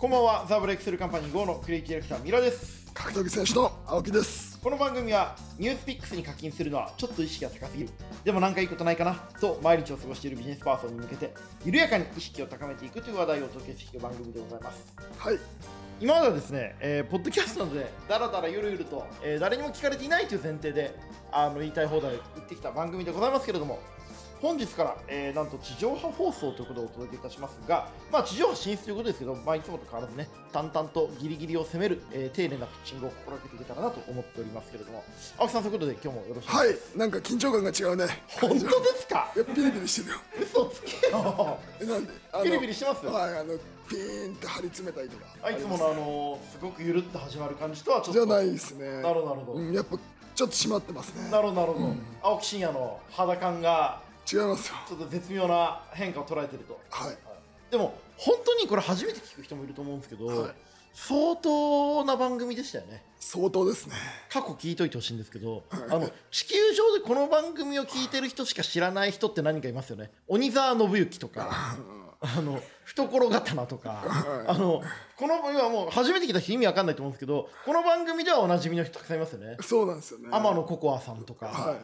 こんばんはザ・ブレイクスルーカンパニー GO のクリエイティブディレクターミラです。格闘技選手の青木です。この番組はニュースピックスに課金するのはちょっと意識が高すぎる。でもなんかいいことないかな？と毎日を過ごしているビジネスパーソンに向けて緩やかに意識を高めていくという話題をお届けしていく番組でございます。はい。今まではですね、えーポッドキャストなのでだらだらゆるゆると、えー誰にも聞かれていないという前提であの言いたい放題言ってきた番組でございますけれども本日から、えーなんと地上波放送ということをお届けいたしますが、まあ、地上波進出ということですけど、まあ、いつもと変わらずね淡々とギリギリを攻める、えー丁寧なピッチングを心がけていけたらなと思っておりますけれども青木さんそういうことで今日もよろしくお願いします、はいなんか緊張感が違うね。本当ですか？いやピリピリしてるよ。嘘つけ。よえなんでピリピリしてます？はいあのピーンって張り詰めたりとか。あいつものあのーすごくゆるっと始まる感じとはちょっと。じゃないですね。なるほどなるほど、うん、やっぱちょっと締まってますね。なるほどなるほど、青木真也の肌感が違いますよ。ちょっと絶妙な変化を捉えてると。はい。でも本当にこれ初めて聞く人もいると思うんですけど、はい。相当な番組でしたよね。相当ですね。過去聞いといてほしいんですけど、あの地球上でこの番組を聞いてる人しか知らない人って何かいますよね。鬼沢信之とかあの懐刀とか、あのこの今もう初めて聞いた人意味わかんないと思うんですけどこの番組ではおなじみの人たくさんいますよね。そうなんですよね。天野ココアさんとか、はいはい。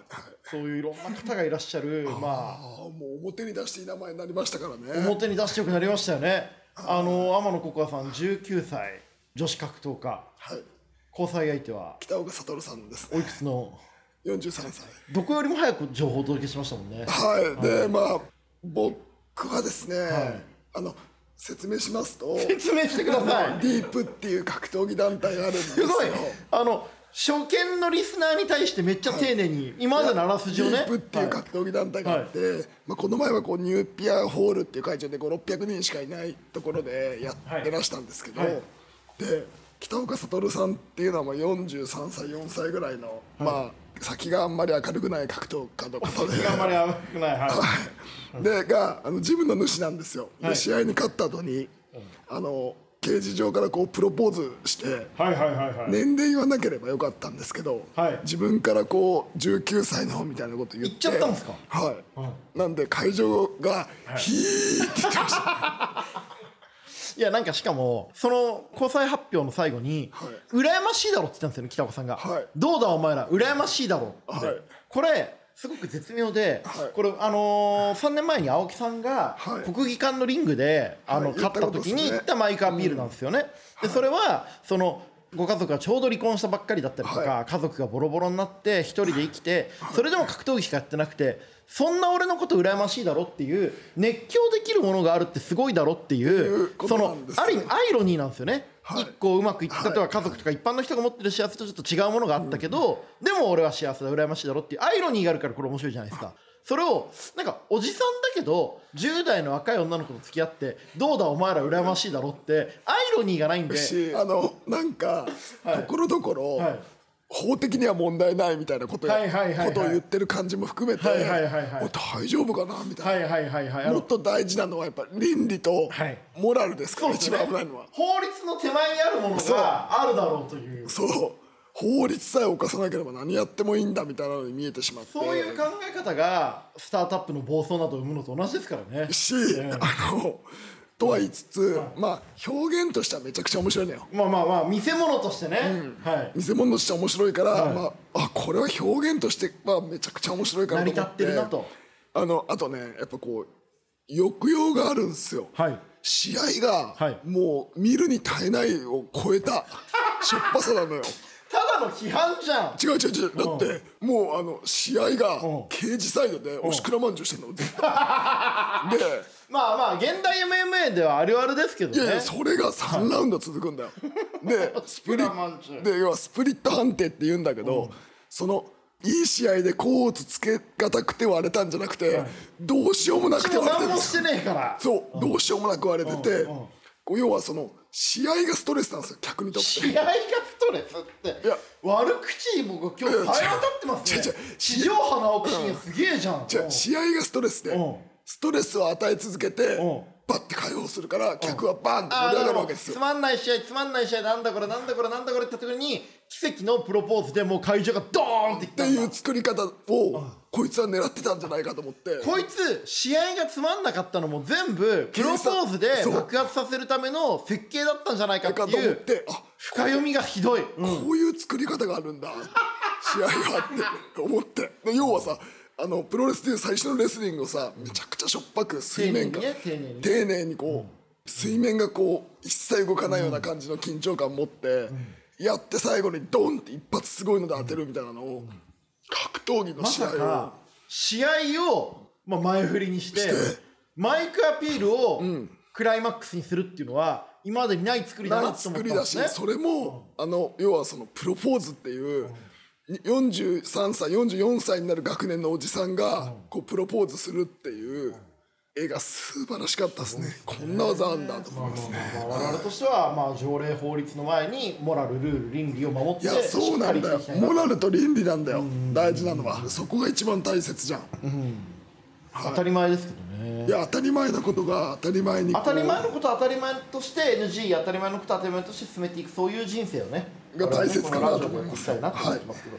そういういろんな方がいらっしゃるまあ。もう表に出していい名前になりましたからね。表に出してよくなりましたよね。あの天野ココアさん19歳女子格闘家。はい。交際相手は？北岡悟さんですおいねくつの？43歳。どこよりも早く情報をお届けしましたもんね。はい。でまあ僕はですね、い。あの説明しますと説明してください。ディープっていう格闘技団体があるんですよ。すごい。あの初見のリスナーに対してめっちゃ丁寧に、今までのあらすじをね。ディープっていう格闘技団体があって、まあ、この前はこうニューピアホールっていう会場で5600人しかいないところでやってらしたんですけど、はい。で北岡悟さんっていうのはまあ43歳4歳ぐらいの、まあ先があんまり明るくない格闘家の方で。あんまり甘くない。はい。でがあのジムの主なんですよ、はい。で試合に勝った後に、あの刑事上からこうプロポーズしてはいはいはいはい。年齢言わなければよかったんですけど、はい。自分からこう19歳のみたいなこと言って言っちゃったんですか？はい、なんで会場がヒーって言ってました、いやなんかしかもその交際発表の最後に、はい。羨ましいだろって言ったんですよね北岡さんが、はい。どうだお前ら羨ましいだろって、はい。これすごく絶妙で、はい。これあのー、3年前に青木さんがはい。国技館のリングで、あのはい。勝った時に言ったマイクアピールなんですよね、でそれはそのご家族がちょうど離婚したばっかりだったりとか、は家族がボロボロになって一人で生きて、それでも格闘技しかやってなくてそんな俺のこと羨ましいだろっていう熱狂できるものがあるってすごいだろっていうそのある意味アイロニーなんですよね、はい。一個うまくいった例えば家族とか一般の人が持ってる幸せとちょっと違うものがあったけど、でも俺は幸せだ羨ましいだろっていうアイロニーがあるからこれ面白いじゃないですか。それをなんかおじさんだけど10代の若い女の子と付き合ってどうだお前ら羨ましいだろってアイロニーがないんで。しあのなんかはい。ところどころ、はい。法的には問題ないみたいなことを言ってる感じも含めて、大丈夫かなみたいな、もっと大事なのはやっぱ倫理とはい。モラルですから、ね。番危ないのは。法律の手前にあるものがあるだろうという。そう法律さえ犯さなければ何やってもいいんだみたいなのに見えてしまって。そういう考え方がスタートアップの暴走などを生むのと同じですからね。し、あのとは言いつつ、まあ表現としてはめちゃくちゃ面白いのよ。まあまあまあ見せ物としてね、はい。見せ物としては面白いから、はい。まあ、あこれは表現としてはめちゃくちゃ面白いから成り立ってるなと。あのあとねやっぱこう抑揚があるんですよ、はい。試合が、はい。もう見るに耐えないを超えたしょっぱさなのよただの批判じゃん。違う違う違う。だってもうあの試合がうん。刑事サイドでおしくらまんじゅうしてるの。でまあまあ現代 MMA ではあるあるですけどね。いやいやそれが3ラウンド続くんだよ。でスプリおしくらまんじゅう。で要はスプリット判定って言うんだけど、そのいい試合でコーツつけがたくて割れたんじゃなくて、どうしようもなくて割れてるもしてねえから。そうどうしようもなく割れてて、こう要はその試合がストレスなんですよ客にとって。試合がストレスって。いや悪口僕今日さえ 渡ってますね。違う。違う地上波の青木真也すげえじゃん。じゃあ試合がストレスで、うん。ストレスを与え続けて、うんバッて解放するから客はバンって盛り上がるわけですよ。つまんない試合つまんない試合なんだこれなんだこれなんだこれって時に奇跡のプロポーズでもう会場がドーンっていっったてんだ。いう作り方をこいつは狙ってたんじゃないかと思って。こいつ試合がつまんなかったのも全部プロポーズで爆発させるための設計だったんじゃないかっていう思ってあ深読みがひどい、うん。こういう作り方があるんだ。試合があって思って。で要はさあのプロレスっていう最初のレスリングをさめちゃくちゃしょっぱく水面が。丁寧にこう水面がこう一切動かないような感じの緊張感持ってやって最後にドンって一発すごいので当てるみたいなのを格闘技のま試合を。試合を、まあ、前振りにしてマイクアピールをクライマックスにするっていうのは今までにない作りだなと思ったんですね。それもあの要はそのプロポーズっていう43歳44歳になる学年のおじさんがこうプロポーズするっていう絵が素晴らしかったですね。こんな技あんだと思いますね。まあ我々としては、まあ、条例法律の前にモラルルール倫理を守っていやそうなんだよ。モラルと倫理なんだよ。大事なのは。そこが一番大切じゃん。当たり前ですけどねい。や当たり前なことが当たり前に当たり前のことは当たり前として NG 当たり前のことは当たり前として進めていくそういう人生をねが大切かなと思います。我々ねこのラジオでやってい、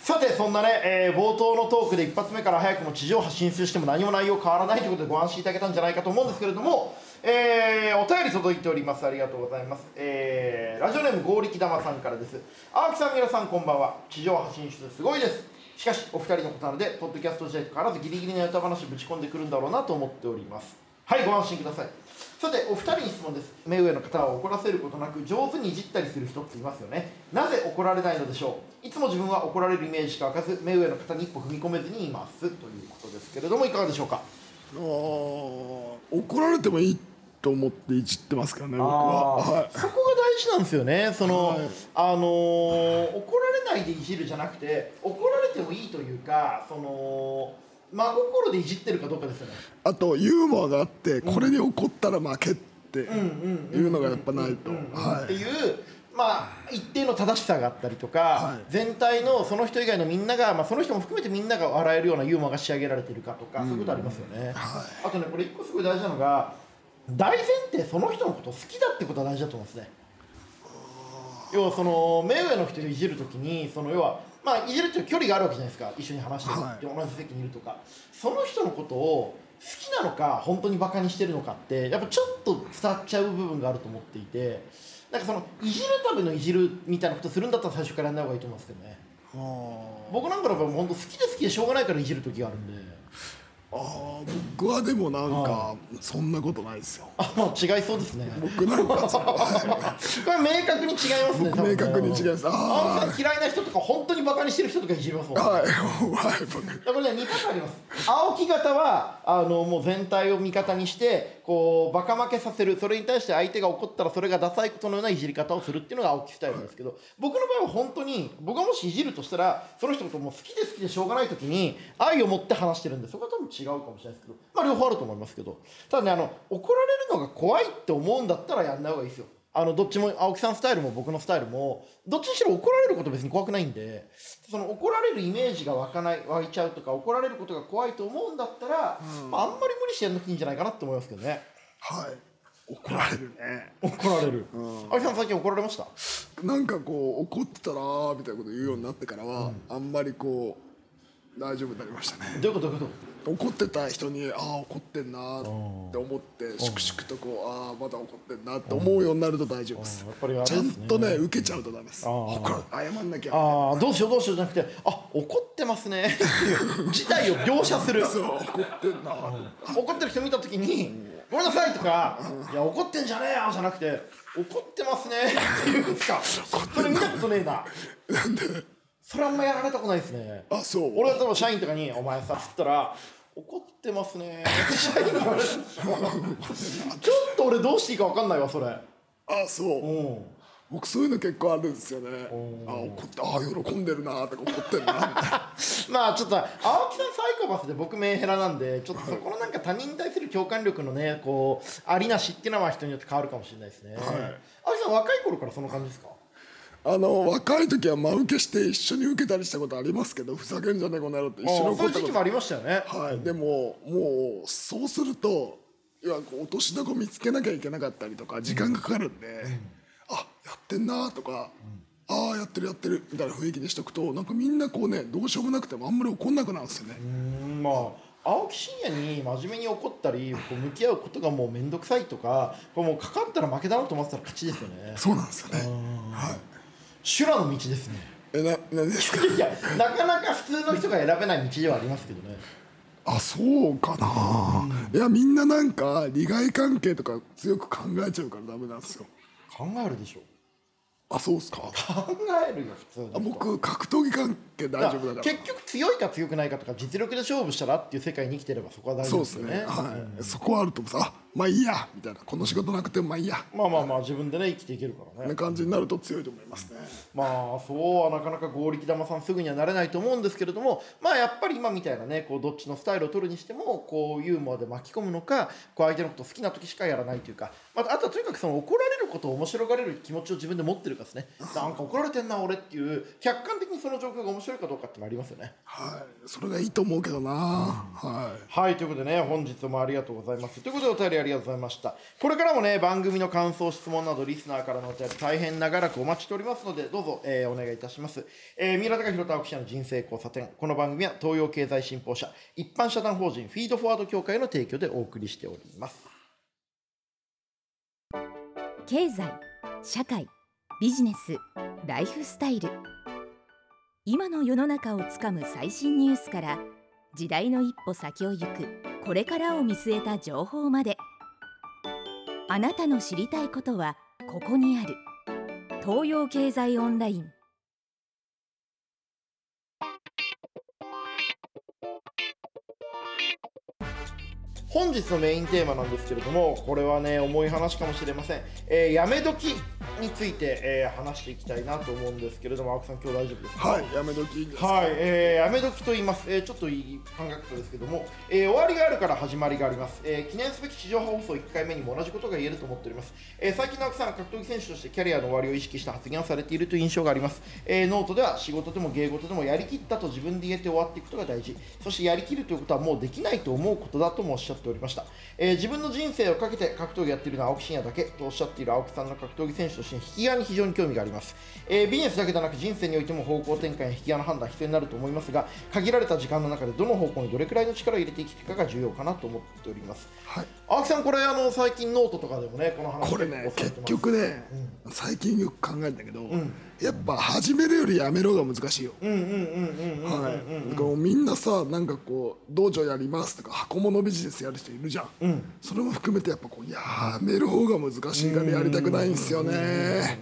さてそんなね、えー冒頭のトークで一発目から早くも地上波進出しても何も内容変わらないということでご安心いただけたんじゃないかと思うんですけれども、えーお便り届いております。ありがとうございます、えーラジオネーム剛力玉さんからです。青木さん皆さんこんばんは。地上波進出すごいです。しかしお二人のことなのでポッドキャスト時代と変わらずギリギリのネタ話ぶち込んでくるんだろうなと思っております。はいご安心ください。さてお二人に質問です。目上の方を怒らせることなく上手にいじったりする人っていますよね。なぜ怒られないのでしょう？いつも自分は怒られるイメージしか湧かず目上の方に一歩踏み込めずにいます。ということですけれどもいかがでしょうか？あー怒られてもいいと思っていじってますからね僕は。はい。そこが大事なんですよね。その、はい。あのー怒られないでいじるじゃなくて怒られてもいいというかその真心でいじってるかどうかですよね。あとユーモアがあってこれに怒ったら負けっていうのがやっぱないと。はい。っていう、まあ、一定の正しさがあったりとか、はい。全体のその人以外のみんなが、まあ、その人も含めてみんなが笑えるようなユーモアが仕上げられてるかとか、そういうことありますよね、あとねこれ一個すごい大事なのが大前提その人のこと好きだってことは大事だと思うんですね。要はその目上の人をいじるときにその要はまあいじるっていう距離があるわけじゃないですか。一緒に話してる、はい。で同じ席にいるとか。その人のことを好きなのか本当にバカにしてるのかってやっぱちょっと伝わっちゃう部分があると思っていてなんかそのいじるためのいじるみたいなことするんだったら最初からやんない方がいいと思うんですけどね。僕なんかの場合も本当好きで好きでしょうがないからいじる時があるんであー僕はでもなんかそんなことないですよ。あまあ違いそうですね。僕なんかこれ明確に違いますね多分。ね明確に違います。あ青木さん嫌いな人とか本当にバカにしてる人とかいじりますもん。はい。はい僕。これね2パターンあります。青木型はあのもう全体を味方にしてこうバカ負けさせるそれに対して相手が怒ったらそれがダサいことのようないじり方をするっていうのが青木スタイルなんですけど僕の場合は本当に僕がもしいじるとしたらその人のことも好きで好きでしょうがない時に愛を持って話してるんでそこは多分違うかもしれないですけどまあ両方あると思いますけどただねあの怒られるのが怖いって思うんだったらやんない方がいいですよ。あのどっちも青木さんスタイルも僕のスタイルもどっちにしろ怒られること別に怖くないんでその怒られるイメージが湧かない湧いちゃうとか怒られることが怖いと思うんだったら、まあ、あんまり無理してやんなくていいんじゃないかなって思いますけどね。はい。怒られるね。怒られる、青木さん最近怒られました？なんかこう怒ってたらーみたいなこと言うようになってからは、あんまりこう大丈夫になりましたね。どういうこと？どういうこと？怒ってた人にああ怒ってんなーって思って粛々とこうああまだ怒ってんなって思うようになると大丈夫です。ちゃんとね受けちゃうとダメです。怒る。謝んなきゃ。ああどうしようどうしようじゃなくてあ怒ってますね。っていう事態を描写する。そう怒ってんな怒ってる人見た時に「ごめんなさい」とか「いや怒ってんじゃねえよ」じゃなくて「怒ってますね」っていうんですか。それ見たことねえな。なんで？それあんまやられたことないですね。あそう。俺は例えば社員とかに「お前さ」っつったら「怒ってますね」社員に言われちょっと俺どうしていいか分かんないわそれ。あそう。うん。僕そういうの結構あるんですよね。あ怒ってああ喜んでるなーとか怒ってんな まあちょっと青木さんサイコパスで僕メンヘラなんでちょっとそこのなんか他人に対する共感力のねこうありなしっていうのは人によって変わるかもしれないですね、青木さん若い頃からそんな感じですか？あの若い時は真受けして一緒に受けたりしたことありますけどふざけんじゃねえこの野郎って一緒にああそう怒ったこと。いう時期もありましたよね。はい。でももうそうすると要はこう落としどこ見つけなきゃいけなかったりとか時間かかるんで、あやってんなとか、ああやってるやってるみたいな雰囲気にしとくとなんかみんなこうねどうしようもなくてもあんまり怒んなくなるんですよね。うんまあ青木真也に真面目に怒ったりこう向き合うことがもう面倒くさいとかこうもうかかったら負けだなと思ってたら勝ちですよね。そうなんですよね。はい。修羅の道ですねえなですか？いやなかなか普通の人が選べない道ではありますけどねあそうかな、いやみんななんか利害関係とか強く考えちゃうからダメなんですよ。考えるでしょあそうっすか？考えるよ普通あ僕格闘技関係大丈夫だから。結局強いか強くないかとか実力で勝負したらっていう世界に生きてればそこは大丈そうですす夫でよねね。はい、そこはあると思うあまあいいやみたいな。この仕事なくてもまあいいや。まあまあまあ自分でね生きていけるからね。な感じになると強いと思いますね。まあそうはなかなか合力玉さんすぐにはなれないと思うんですけれどもまあやっぱり今みたいなねこうどっちのスタイルを取るにしてもこうユーモアで巻き込むのかこう相手のこと好きな時しかやらないというか、まあ、あとはとにかくその怒られることを面白がれる気持ちを自分で持ってるかですね。なんか怒られてんな俺っていう客観的にその状況が面白いかどうかってのありますよね。はい、それがいいと思うけどな。はい。はいということでね本日もありがとうございます。ということでお便りありがとうございました。これからもね番組の感想質問などリスナーからのお便り大変長らくお待ちしておりますのでどうぞ、えーお願いいたします、えー、三浦貴弘と青木記者の人生交差点。この番組は東洋経済新報社一般社団法人フィードフォワード協会の提供でお送りしております経済社会ビジネスライフスタイル。今の世の中をつかむ最新ニュースから時代の一歩先を行くこれからを見据えた情報まで。あなたの知りたいことはここにある。東洋経済オンライン本日のメインテーマなんですけれどもこれはね重い話かもしれません、えーやめ時。について、えー話していきたいなと思うんですけれども青木さん今日大丈夫ですか？はい、やめ時です。はい、えー、やめ時と言います、えーちょっといい考え方ですけども、えー終わりがあるから始まりがあります、えー記念すべき地上波放送1回目にも同じことが言えると思っております、えー最近の青木さんは格闘技選手としてキャリアの終わりを意識した発言をされているという印象があります、えーノートでは仕事でも芸事でもやりきったと自分で言えて終わっていくことが大事。そしてやりきるということはもうできないと思うことだともおっしゃっておりました、えー自分の人生をかけて格闘技やっているのは青木真也だけとおっしゃっている青木さんの格闘技選手として引き際に非常に興味があります、えービジネスだけではなく人生においても方向転換や引き際の判断必要になると思いますが限られた時間の中でどの方向にどれくらいの力を入れていくかが重要かなと思っておりますはい。青木さんこれあの最近ノートとかでもねこの話これね結局ね、最近よく考えるんだけど、やっぱ始めるよりやめろが難しいよ。はい。こうみんなさなんかこう道場やりますとか箱物ビジネスやる人いるじゃん。それも含めてやっぱこうやめる方が難しいからやりたくないんですよね。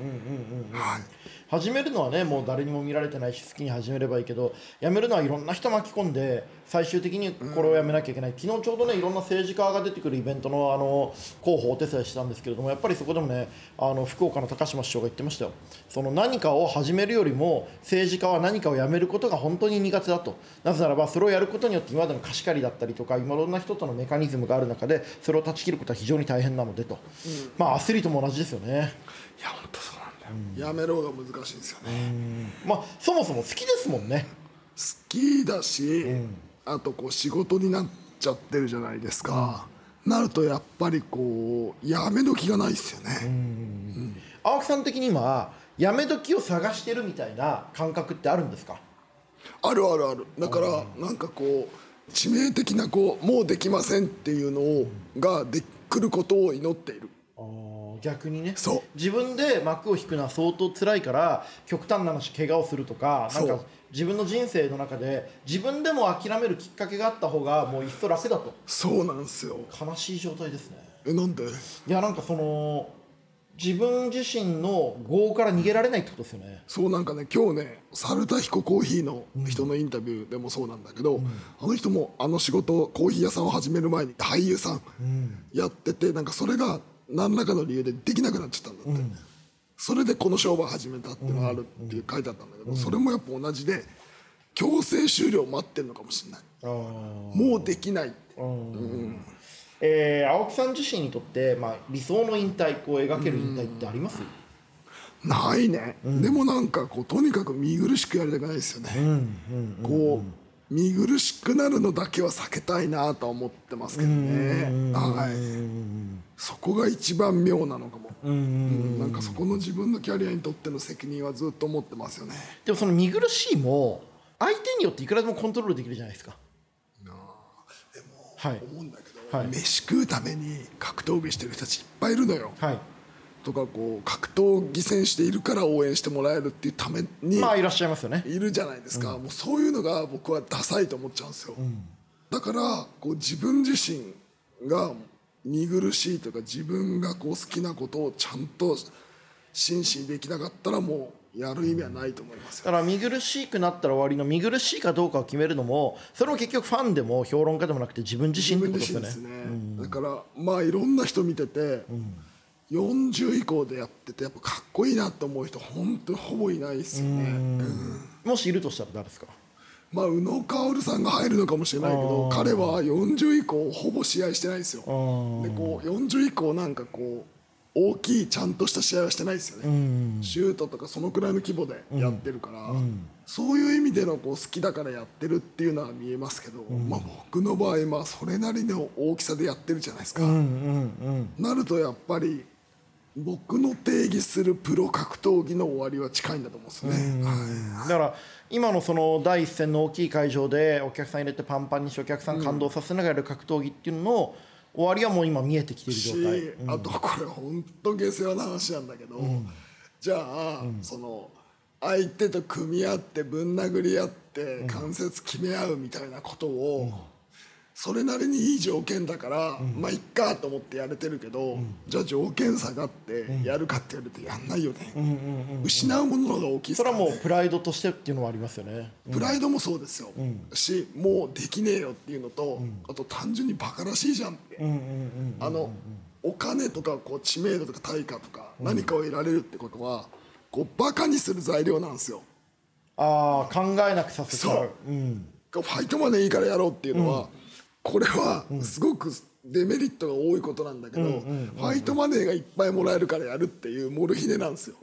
はい。始めるのはねもう誰にも見られてないし好きに始めればいいけどやめるのはいろんな人巻き込んで最終的にこれをやめなきゃいけない、昨日ちょうどねいろんな政治家が出てくるイベントのあの候補をお手伝いしたんですけれどもやっぱりそこでもねあの福岡の高島市長が言ってましたよ。その何かを始めるよりも政治家は何かをやめることが本当に苦手だと。なぜならばそれをやることによって今までの貸し借りだったりとか今いろんな人とのメカニズムがある中でそれを断ち切ることは非常に大変なのでと、まあアスリートも同じですよね。いや本当。やめる方が難しいんですよね。まあそもそも好きですもんね。好きだし、あとこう仕事になっちゃってるじゃないですか、なるとやっぱりこうやめ時がないですよね、青木さん的に今やめ時を探してるみたいな感覚ってあるんですか？あるあるある。だからなんかこう致命的なこうもうできませんっていうのをがでくることを祈っている逆にね。そう。自分で幕を引くのは相当辛いから極端な話怪我をするとかなんか自分の人生の中で自分でも諦めるきっかけがあった方がもういっそ楽だと。そうなんですよ。悲しい状態ですね。えなんで？いやなんかその自分自身の業から逃げられないってことですよね。そうなんかね今日ね猿田彦コーヒーの人のインタビューでもそうなんだけど、あの人もあの仕事コーヒー屋さんを始める前に俳優さん。やっててなんかそれが何らかの理由でできなくなっちゃったんだって、それでこの商売始めたっていうのがあるっていう書いてあったんだけど、それもやっぱ同じで強制終了を待ってるのかもしれない。もうできないえー青木さん自身にとって、まあ、理想の引退こう描ける引退ってあります、ないね、でもなんかこうとにかく見苦しくやりたくないですよね、こう見苦しくなるのだけは避けたいなとは思ってますけどね。はいそこが一番妙なのかも。うんなんかそこの自分のキャリアにとっての責任はずっと思ってますよね。でもその見苦しいも相手によっていくらでもコントロールできるじゃないですか。はい。思うんだけど、はい。飯食うために格闘技してる人たちいっぱいいるのよ、はい。とかこう格闘技選手でいるから応援してもらえるっていうためにまあいらっしゃいますよね。いるじゃないですか、もうそういうのが僕はダサいと思っちゃうんですよ、だからこう自分自身が見苦しいというか自分がこう好きなことをちゃんと真摯にできなかったらもうやる意味はないと思いますよ。だから見苦しくなったら終わりの見苦しいかどうかを決めるのもそれも結局ファンでも評論家でもなくて自分自身ってことですよね。すね、だからまあいろんな人見てて、40以降でやっててやっぱかっこいいなと思う人本当にほぼいないですよね、もしいるとしたら誰ですか？まあ宇野薫さんが入るのかもしれないけど彼は40以降ほぼ試合してないですよ。でこう40以降なんかこう大きいちゃんとした試合はしてないですよね、シュートとかそのくらいの規模でやってるから、そういう意味でのこう好きだからやってるっていうのは見えますけど、まあ、僕の場合まあそれなりの大きさでやってるじゃないですか、なるとやっぱり僕の定義するプロ格闘技の終わりは近いんだと思うんですよね、はい。だから今のその第一線の大きい会場でお客さん入れてパンパンにしてお客さん感動させながらやる格闘技っていうのの終わりはもう今見えてきている状態。し、あとこれ本当下世話な話なんだけど、じゃあ、その相手と組み合ってぶん殴り合って関節決め合うみたいなことを、それなりにいい条件だから、まあいっかと思ってやれてるけど、じゃあ条件下がってやるかって言われてやんないよね、失うものの方が大きいですからね。それはもうプライドとしてっていうのはありますよね。プライドもそうですよ、しもうできねえよっていうのと、あと単純にバカらしいじゃんって、あのお金とかこう知名度とか対価とか何かを得られるってことはこうバカにする材料なんですよ。ああ考えなくさせちう。う、ん、ファイトマネーいいからやろうっていうのは、これはすごくデメリットが多いことなんだけど、ファイトマネーがいっぱいもらえるからやるっていうモルヒネなんですよ、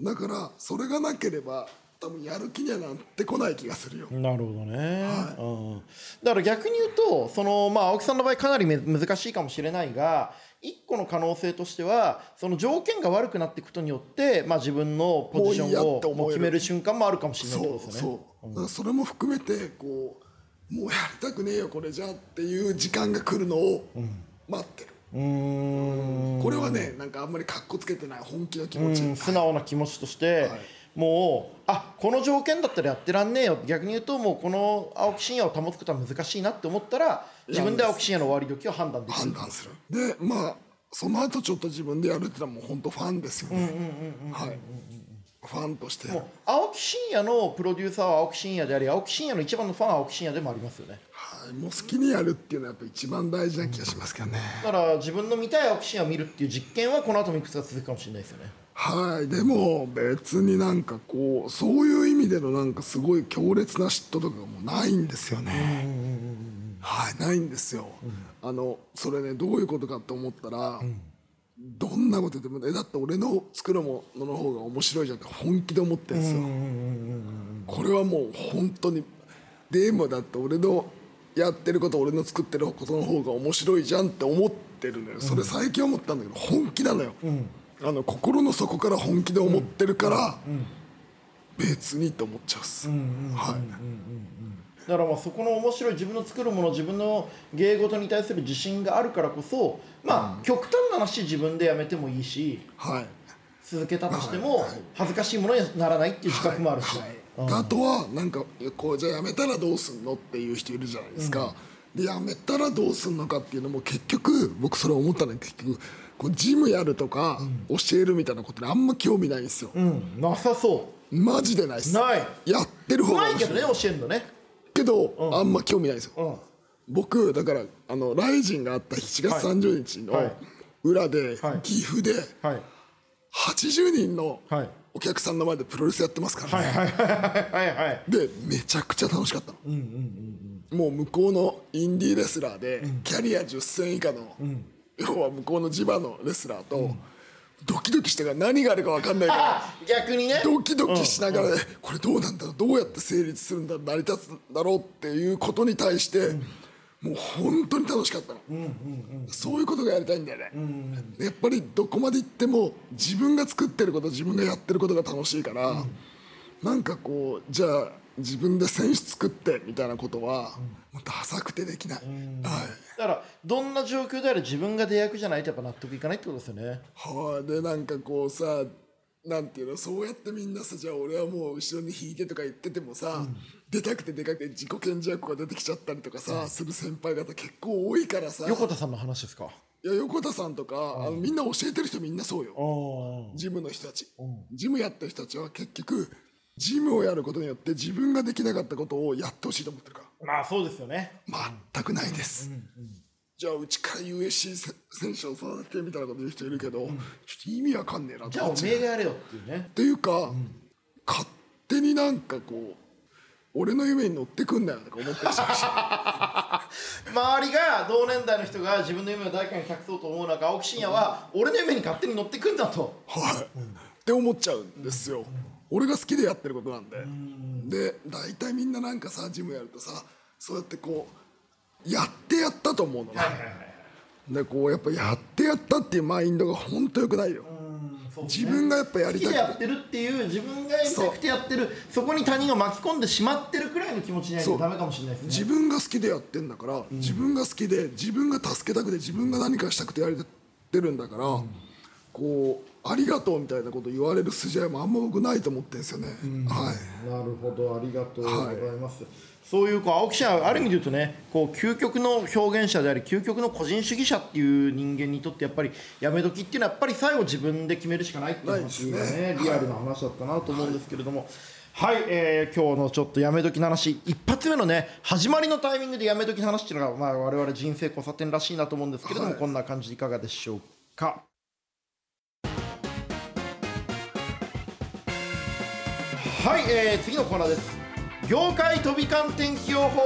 だからそれがなければ多分やる気にはなってこない気がするよ、なるほどね、うん、だから逆に言うとその、まあ、青木さんの場合かなりめ難しいかもしれないが一個の可能性としてはその条件が悪くなっていくことによって、まあ、自分のポジションを決める瞬間もあるかもしれないですよね。そう。だからそれも含めてこうもうやりたくねえよこれじゃっていう時間が来るのを待ってる、うーん。これはねなんかあんまりかっこつけてない本気の気持ち、うん素直な気持ちとして、はい。もうあこの条件だったらやってらんねえよ。逆に言うともうこの青木真也を保つことは難しいなって思ったら自分で青木真也の終わり時を判断できる。判断する。でまあその後ちょっと自分でやるってのはもう本当ファンですよね。はいファンとして。もう青木真也のプロデューサーは青木真也であり青木真也の一番のファンは青木真也でもありますよね。はい、もう好きにやるっていうのはやっぱ一番大事な気がしますけどね、だから自分の見たい青木真也を見るっていう実験はこの後もいくつか続くかもしれないですよね。はいでも別になんかこうそういう意味でのなんかすごい強烈な嫉妬とかがもうないんですよね。はいないんですよ、あのそれねどういうことかと思ったら、どんなこと言ってもえだって俺の作るものの方が面白いじゃんって本気で思ってるんですよこれはもう本当にでもだって俺のやってること俺の作ってることの方が面白いじゃんって思ってるのよ。それ最近思ったんだけど本気なのよ、あの心の底から本気で思ってるから、別にって思っちゃうっす、はい、だからまあそこの面白い自分の作るもの自分の芸事に対する自信があるからこそまあ極端な話自分でやめてもいいしはい。続けたとしても恥ずかしいものにならないっていう自覚もあるし、あとはなんかこうじゃあやめたらどうすんのっていう人いるじゃないですか、でやめたらどうすんのかっていうのも結局僕それ思ったのは結局。こうジムやるとか教えるみたいなことにあんま興味ないんですよ、うん、なさそマジでないっす。ない。やってる方が面白い。どね教えるのねけど、あんま興味ないんですよ、うん。僕だからあのライジンがあった7月30日のはい。裏で、はい。岐阜ではい。80人のはい。お客さんの前でプロレスやってますからね、でめちゃくちゃ楽しかったの、もう向こうのインディーレスラーで、キャリア10戦以下の、要は向こうの地場のレスラーと、ドキドキしてから何があるか分かんないから逆にね。ドキドキしながら、これどうなんだろう？どうやって成立するんだ成り立つんだろうっていうことに対して、もう本当に楽しかったの、そういうことがやりたいんだよね、やっぱりどこまで行っても自分が作ってること自分がやってることが楽しいから、なんかこうじゃあ自分で選手作ってみたいなことは、もうダサくてできない、はい。だからどんな状況であれ自分が出役じゃないとやっぱ納得いかないってことですよね。はい、でなんかこうさなんていうのそうやってみんなさじゃあ俺はもう後ろに引いてとか言っててもさ、出たくて出かけて自己顕示欲が出てきちゃったりとかさ、する先輩方結構多いからさ。横田さんの話ですか？いや横田さんとか、あのみんな教えてる人みんなそうよ。あジムの人たち、ジムやってる人たちは結局ジムをやることによって自分ができなかったことをやってほしいと思ってるから。まあそうですよね。全くないです、じゃあうちから USC せ選手を育ててみたいなこと言う人いるけど、ちょっと意味わかんねえなとじゃあおめえがやれよっていうね。っていうか、勝手になんかこう俺の夢に乗ってくんなよとか思ってるし。周りが同年代の人が自分の夢を誰かに託そうと思う中青木真也は俺の夢に勝手に乗ってくんだと。はい、って思っちゃうんですよ、俺が好きでやってることなんで、で大体みんななんかさジムやるとさそうやってこうやってやったと思うの。ね、でこうやっぱやってやったっていうマインドが本当よくないよ、自分がやっぱやりたく好きでやってるっていう自分がやりたくてやってるそこに他人を巻き込んでしまってるくらいの気持ちにないとダメかもしれないですね。自分が好きでやってんだから、自分が好きで自分が助けたくて自分が何かしたくてやってるんだから、こうありがとうみたいなこと言われる筋合いもあんま僕ないと思ってるんですよね、はい。なるほどありがとうございます、そういうこう青木氏はある意味で言うとねこう究極の表現者であり究極の個人主義者っていう人間にとってやっぱりやめ時っていうのはやっぱり最後自分で決めるしかないっていう話がないですね。リアルな話だったなと思うんですけれども。はい、えー今日のちょっとやめ時の話。一発目のね始まりのタイミングでやめ時の話っていうのが、まあ、我々人生交差点らしいなと思うんですけれども、こんな感じでいかがでしょうかはい、えー次のコーナーです。業界飛び交天気予報。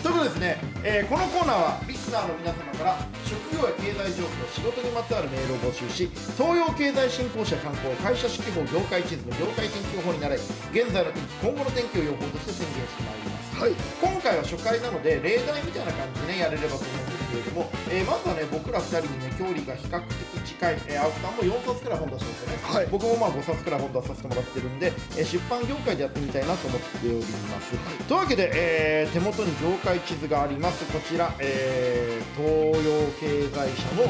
ということでですね、えーこのコーナーはリスナーの皆様から職業や経済状況仕事にまつわるメールを募集し東洋経済振興社観光会社指揮法業界地図の業界天気予報になれ現在の天気今後の天気を予報として宣言してまいります。はい。今回は初回なので例題みたいな感じでねやれればと思うんですけれども、えーまずはね僕ら2人にね距離が比較的近い、えー青木さんも4冊くらい本出してますよね、はい。僕もまあ5冊くらい本出させてもらってるんで、えー出版業界でやってみたいなと思っております、というわけで、えー手元に業界地図があります。こちら、えー東洋経済社の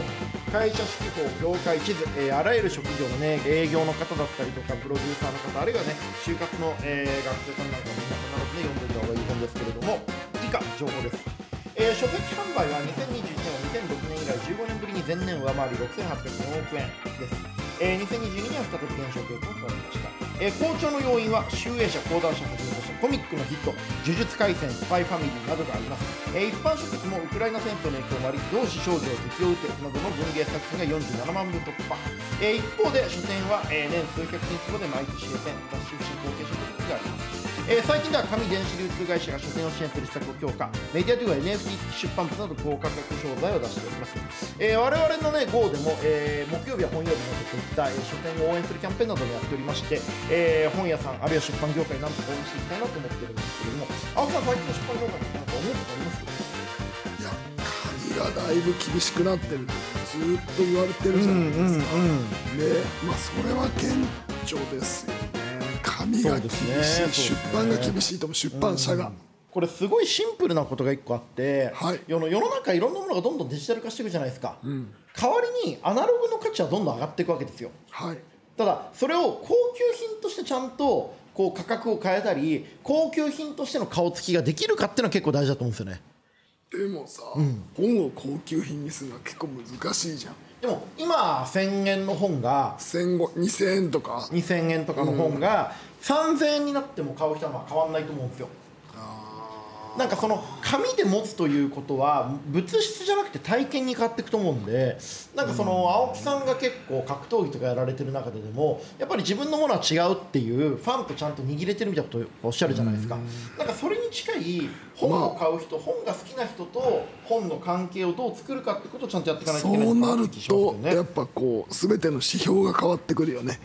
会社指揮法業界地図、えーあらゆる職業のね営業の方だったりとかプロデューサーの方あるいはね就活の、えー学生さんなんかの皆さんなどで読んでいた方がいい本ですけれども以下情報ですえー書籍販売は2021年は2006年以来15年ぶりに前年上回り6804億円です、えー2022年は再び減少傾向となりました、えー好調の要因は集英社講談社をはじめとした。コミックのヒット呪術廻戦スパイファミリーなどがあります、えー一般書籍もウクライナ戦争の影響もあり同志少女を敵を撃てなどの文芸作品が47万部突破、えー一方で書店は、えー年数百人規模で毎年閉店。雑誌振興系書籍があります。えー最近では紙電子流通会社が書店を支援する施策を強化。メディアでは NFT 出版物など高価格商材を出しております、えー我々のね GO でも、えー木曜日は本曜日などといった、えー書店を応援するキャンペーンなどもやっておりまして、えー本屋さんあるいは出版業界なんとか応援していきたいなと思ってるんですけれども青木さん最近の出版業界に何か思うことあります？いや紙がだいぶ厳しくなってるってずーっと言われてるじゃないですか、ねまあそれは顕著ですよね紙が厳しい、そうですね。出版が厳しいとも出版社が、これすごいシンプルなことが一個あって、はい。世の世の中いろんなものがどんどんデジタル化していくじゃないですか、代わりにアナログの価値はどんどん上がっていくわけですよ。はい。ただそれを高級品としてちゃんとこう価格を変えたり高級品としての顔つきができるかっていうのは結構大事だと思うんですよね。でもさ、本を高級品にするのは結構難しいじゃん。でも今1000円の本が戦後2000円とか。2000円とかの本が3000円になっても買う人は変わんないと思うんですよ。なんかその紙で持つということは物質じゃなくて体験に変わっていくと思うんでなんかその青木さんが結構格闘技とかやられてる中ででもやっぱり自分のものは違うっていうファンとちゃんと握れてるみたいなことをおっしゃるじゃないですか。なんかそれに近い本を買う人本が好きな人と本の関係をどう作るかってことをちゃんとやっていかないといけないそうなるとやっぱこう全ての指標が変わってくるよね。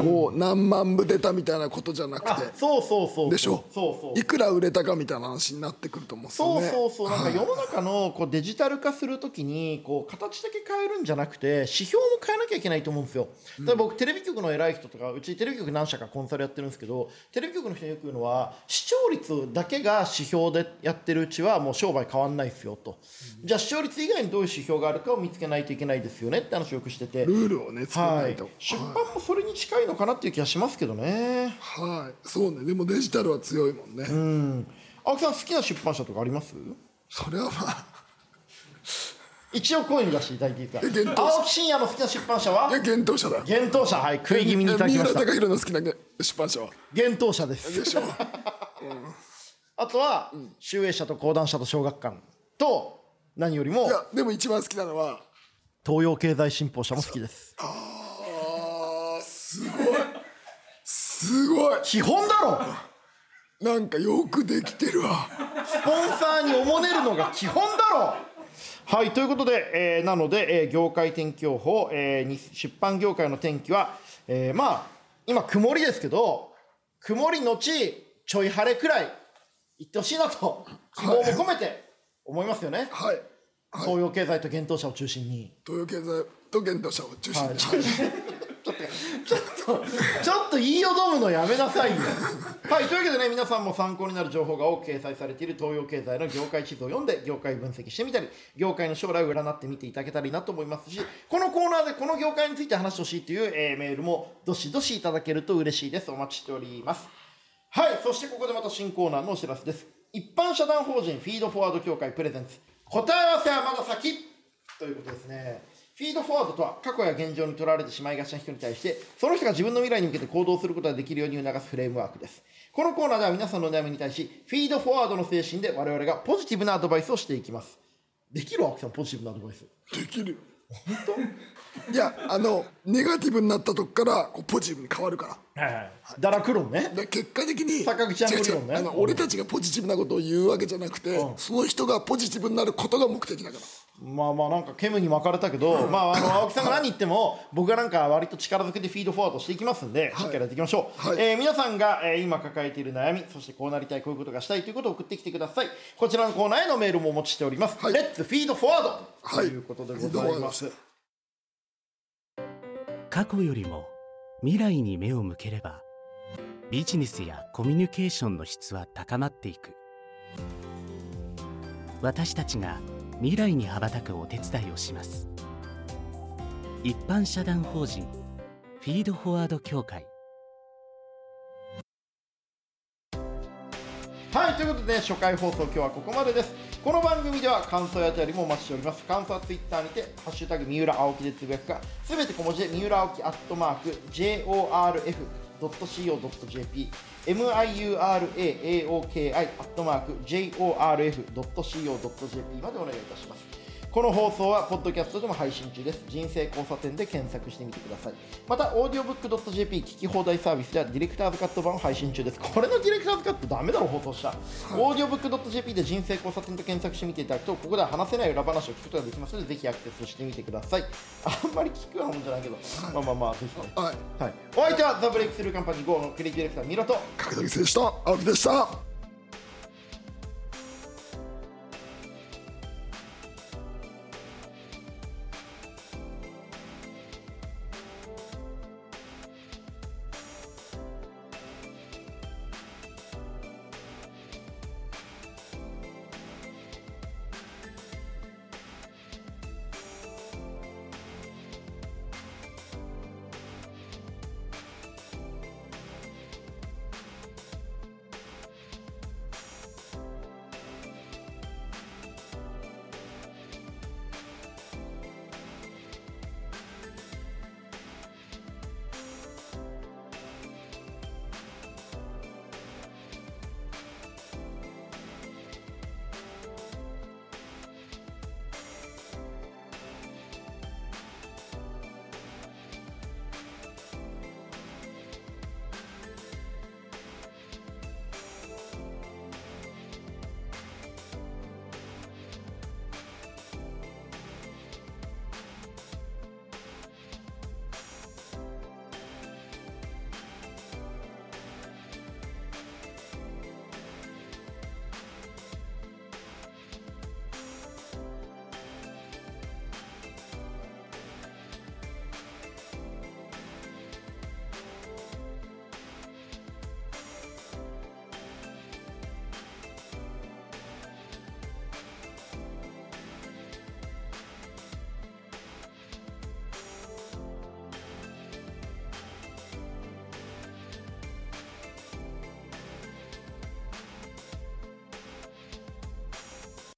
こう何万部出たみたいなことじゃなくあてそうそうそうそう。でしょ？そうそういくら売れたかみたいな話になってくると思うんですよそうねそうそう、なんか世の中のこうデジタル化するときにこう形だけ変えるんじゃなくて指標も変えなきゃいけないと思うんですよ。例えば僕テレビ局の偉い人とかうちテレビ局何社かコンサルやってるんですけどテレビ局の人によく言うのは視聴率だけが指標でやってるうちはもう商売変わんないですよと。じゃあ視聴率以外にどういう指標があるかを見つけないといけないですよねって話をよくしてて。ルールをね作らはないい。と、出版もそれに近いのかなっていう気がしますけどね。はい。そうね。でもデジタルは強いもんね、青木さん好きな出版社とかあります？それはまあ。一応声に出していただいていいですか？青木真也の好きな出版社は？幻冬者だ。幻冬舎はい。食い気味にいただきました。三浦貴大の好きな出版社は？幻冬舎ですでしょあとは集英社と講談社と小学館と何よりもいやでも一番好きなのは東洋経済新報社も好きです。あーすごい。すごい。基本だろなんかよくできてるわ。スポンサーにおもねるのが基本だろ。はいということで、えーなので、えー業界天気予報、えーに出版業界の天気は、えーまあ今曇りですけど曇りのちちょい晴れくらい言ってほしいなと希望も込めて思いますよね、はい。東洋経済と幻冬舎を中心に。東洋経済と幻冬者を中心に、はい、ちょっとちょっと言いよどむのやめなさいよ。はいというわけでね皆さんも参考になる情報が多く掲載されている東洋経済の業界地図を読んで業界分析してみたり業界の将来を占ってみていただけたらいいなと思いますしこのコーナーでこの業界について話してほしいという、えーメールもどしどしいただけると嬉しいです。お待ちしております。はいそしてここでまた新コーナーのお知らせです。一般社団法人フィードフォワード協会プレゼンツ。答え合わせはまだ先。ということですね。フィードフォワードとは過去や現状にとらわれてしまいがちな人に対してその人が自分の未来に向けて行動することができるように促すフレームワークです。このコーナーでは皆さんのお悩みに対しフィードフォワードの精神で我々がポジティブなアドバイスをしていきます。できる青木さんポジティブなアドバイス。できる。よいやあのネガティブになったとこからこうポジティブに変わるから。はいはい。堕落論ね。で結果的に坂口安子理論ね。違う違うあの俺たちがポジティブなことを言うわけじゃなくて、その人がポジティブになることが目的だから。まあまあなんか煙に巻かれたけど、まああの青木さんが何言っても僕がなんか割と力ずくでフィードフォワードしていきますんで、しっかりやっていきましょう、はい。えー皆さんが、えー今抱えている悩みそしてこうなりたいこういうことがしたいということを送ってきてください。こちらのコーナーへのメールもお持ちしております、はい。レッツフィードフォワードはいということでございます、過去よりも未来に目を向ければビジネスやコミュニケーションの質は高まっていく。私たちが未来に羽ばたくお手伝いをします。一般社団法人フィードフォワード協会。はいということで初回放送今日はここまでです。この番組では感想やお便りもお待ちしております。感想はツイッターにて「ハッシュタグ三浦青木」でつぶやくかすべて小文字で三浦青木アットマーク JORF.co.jp miuraaoki アットマーク JORF.co.jp までお願いいたします。この放送はポッドキャストでも配信中です。人生交差点で検索してみてください。また audiobook.jp 聞き放題サービスではディレクターズカット版を配信中です。これのディレクターズカットダメだろ放送した、audiobook.jp で人生交差点と検索してみていただくとここでは話せない裏話を聞くことができますのでぜひアクセスしてみてください。あんまり聞くようなもんじゃないけど、まあまあまあぜひね。はい。はい、お相手はザ・ブレイクスルーカンパニー GO のクリエイティブディレクターミラと。角崎選手と青木でした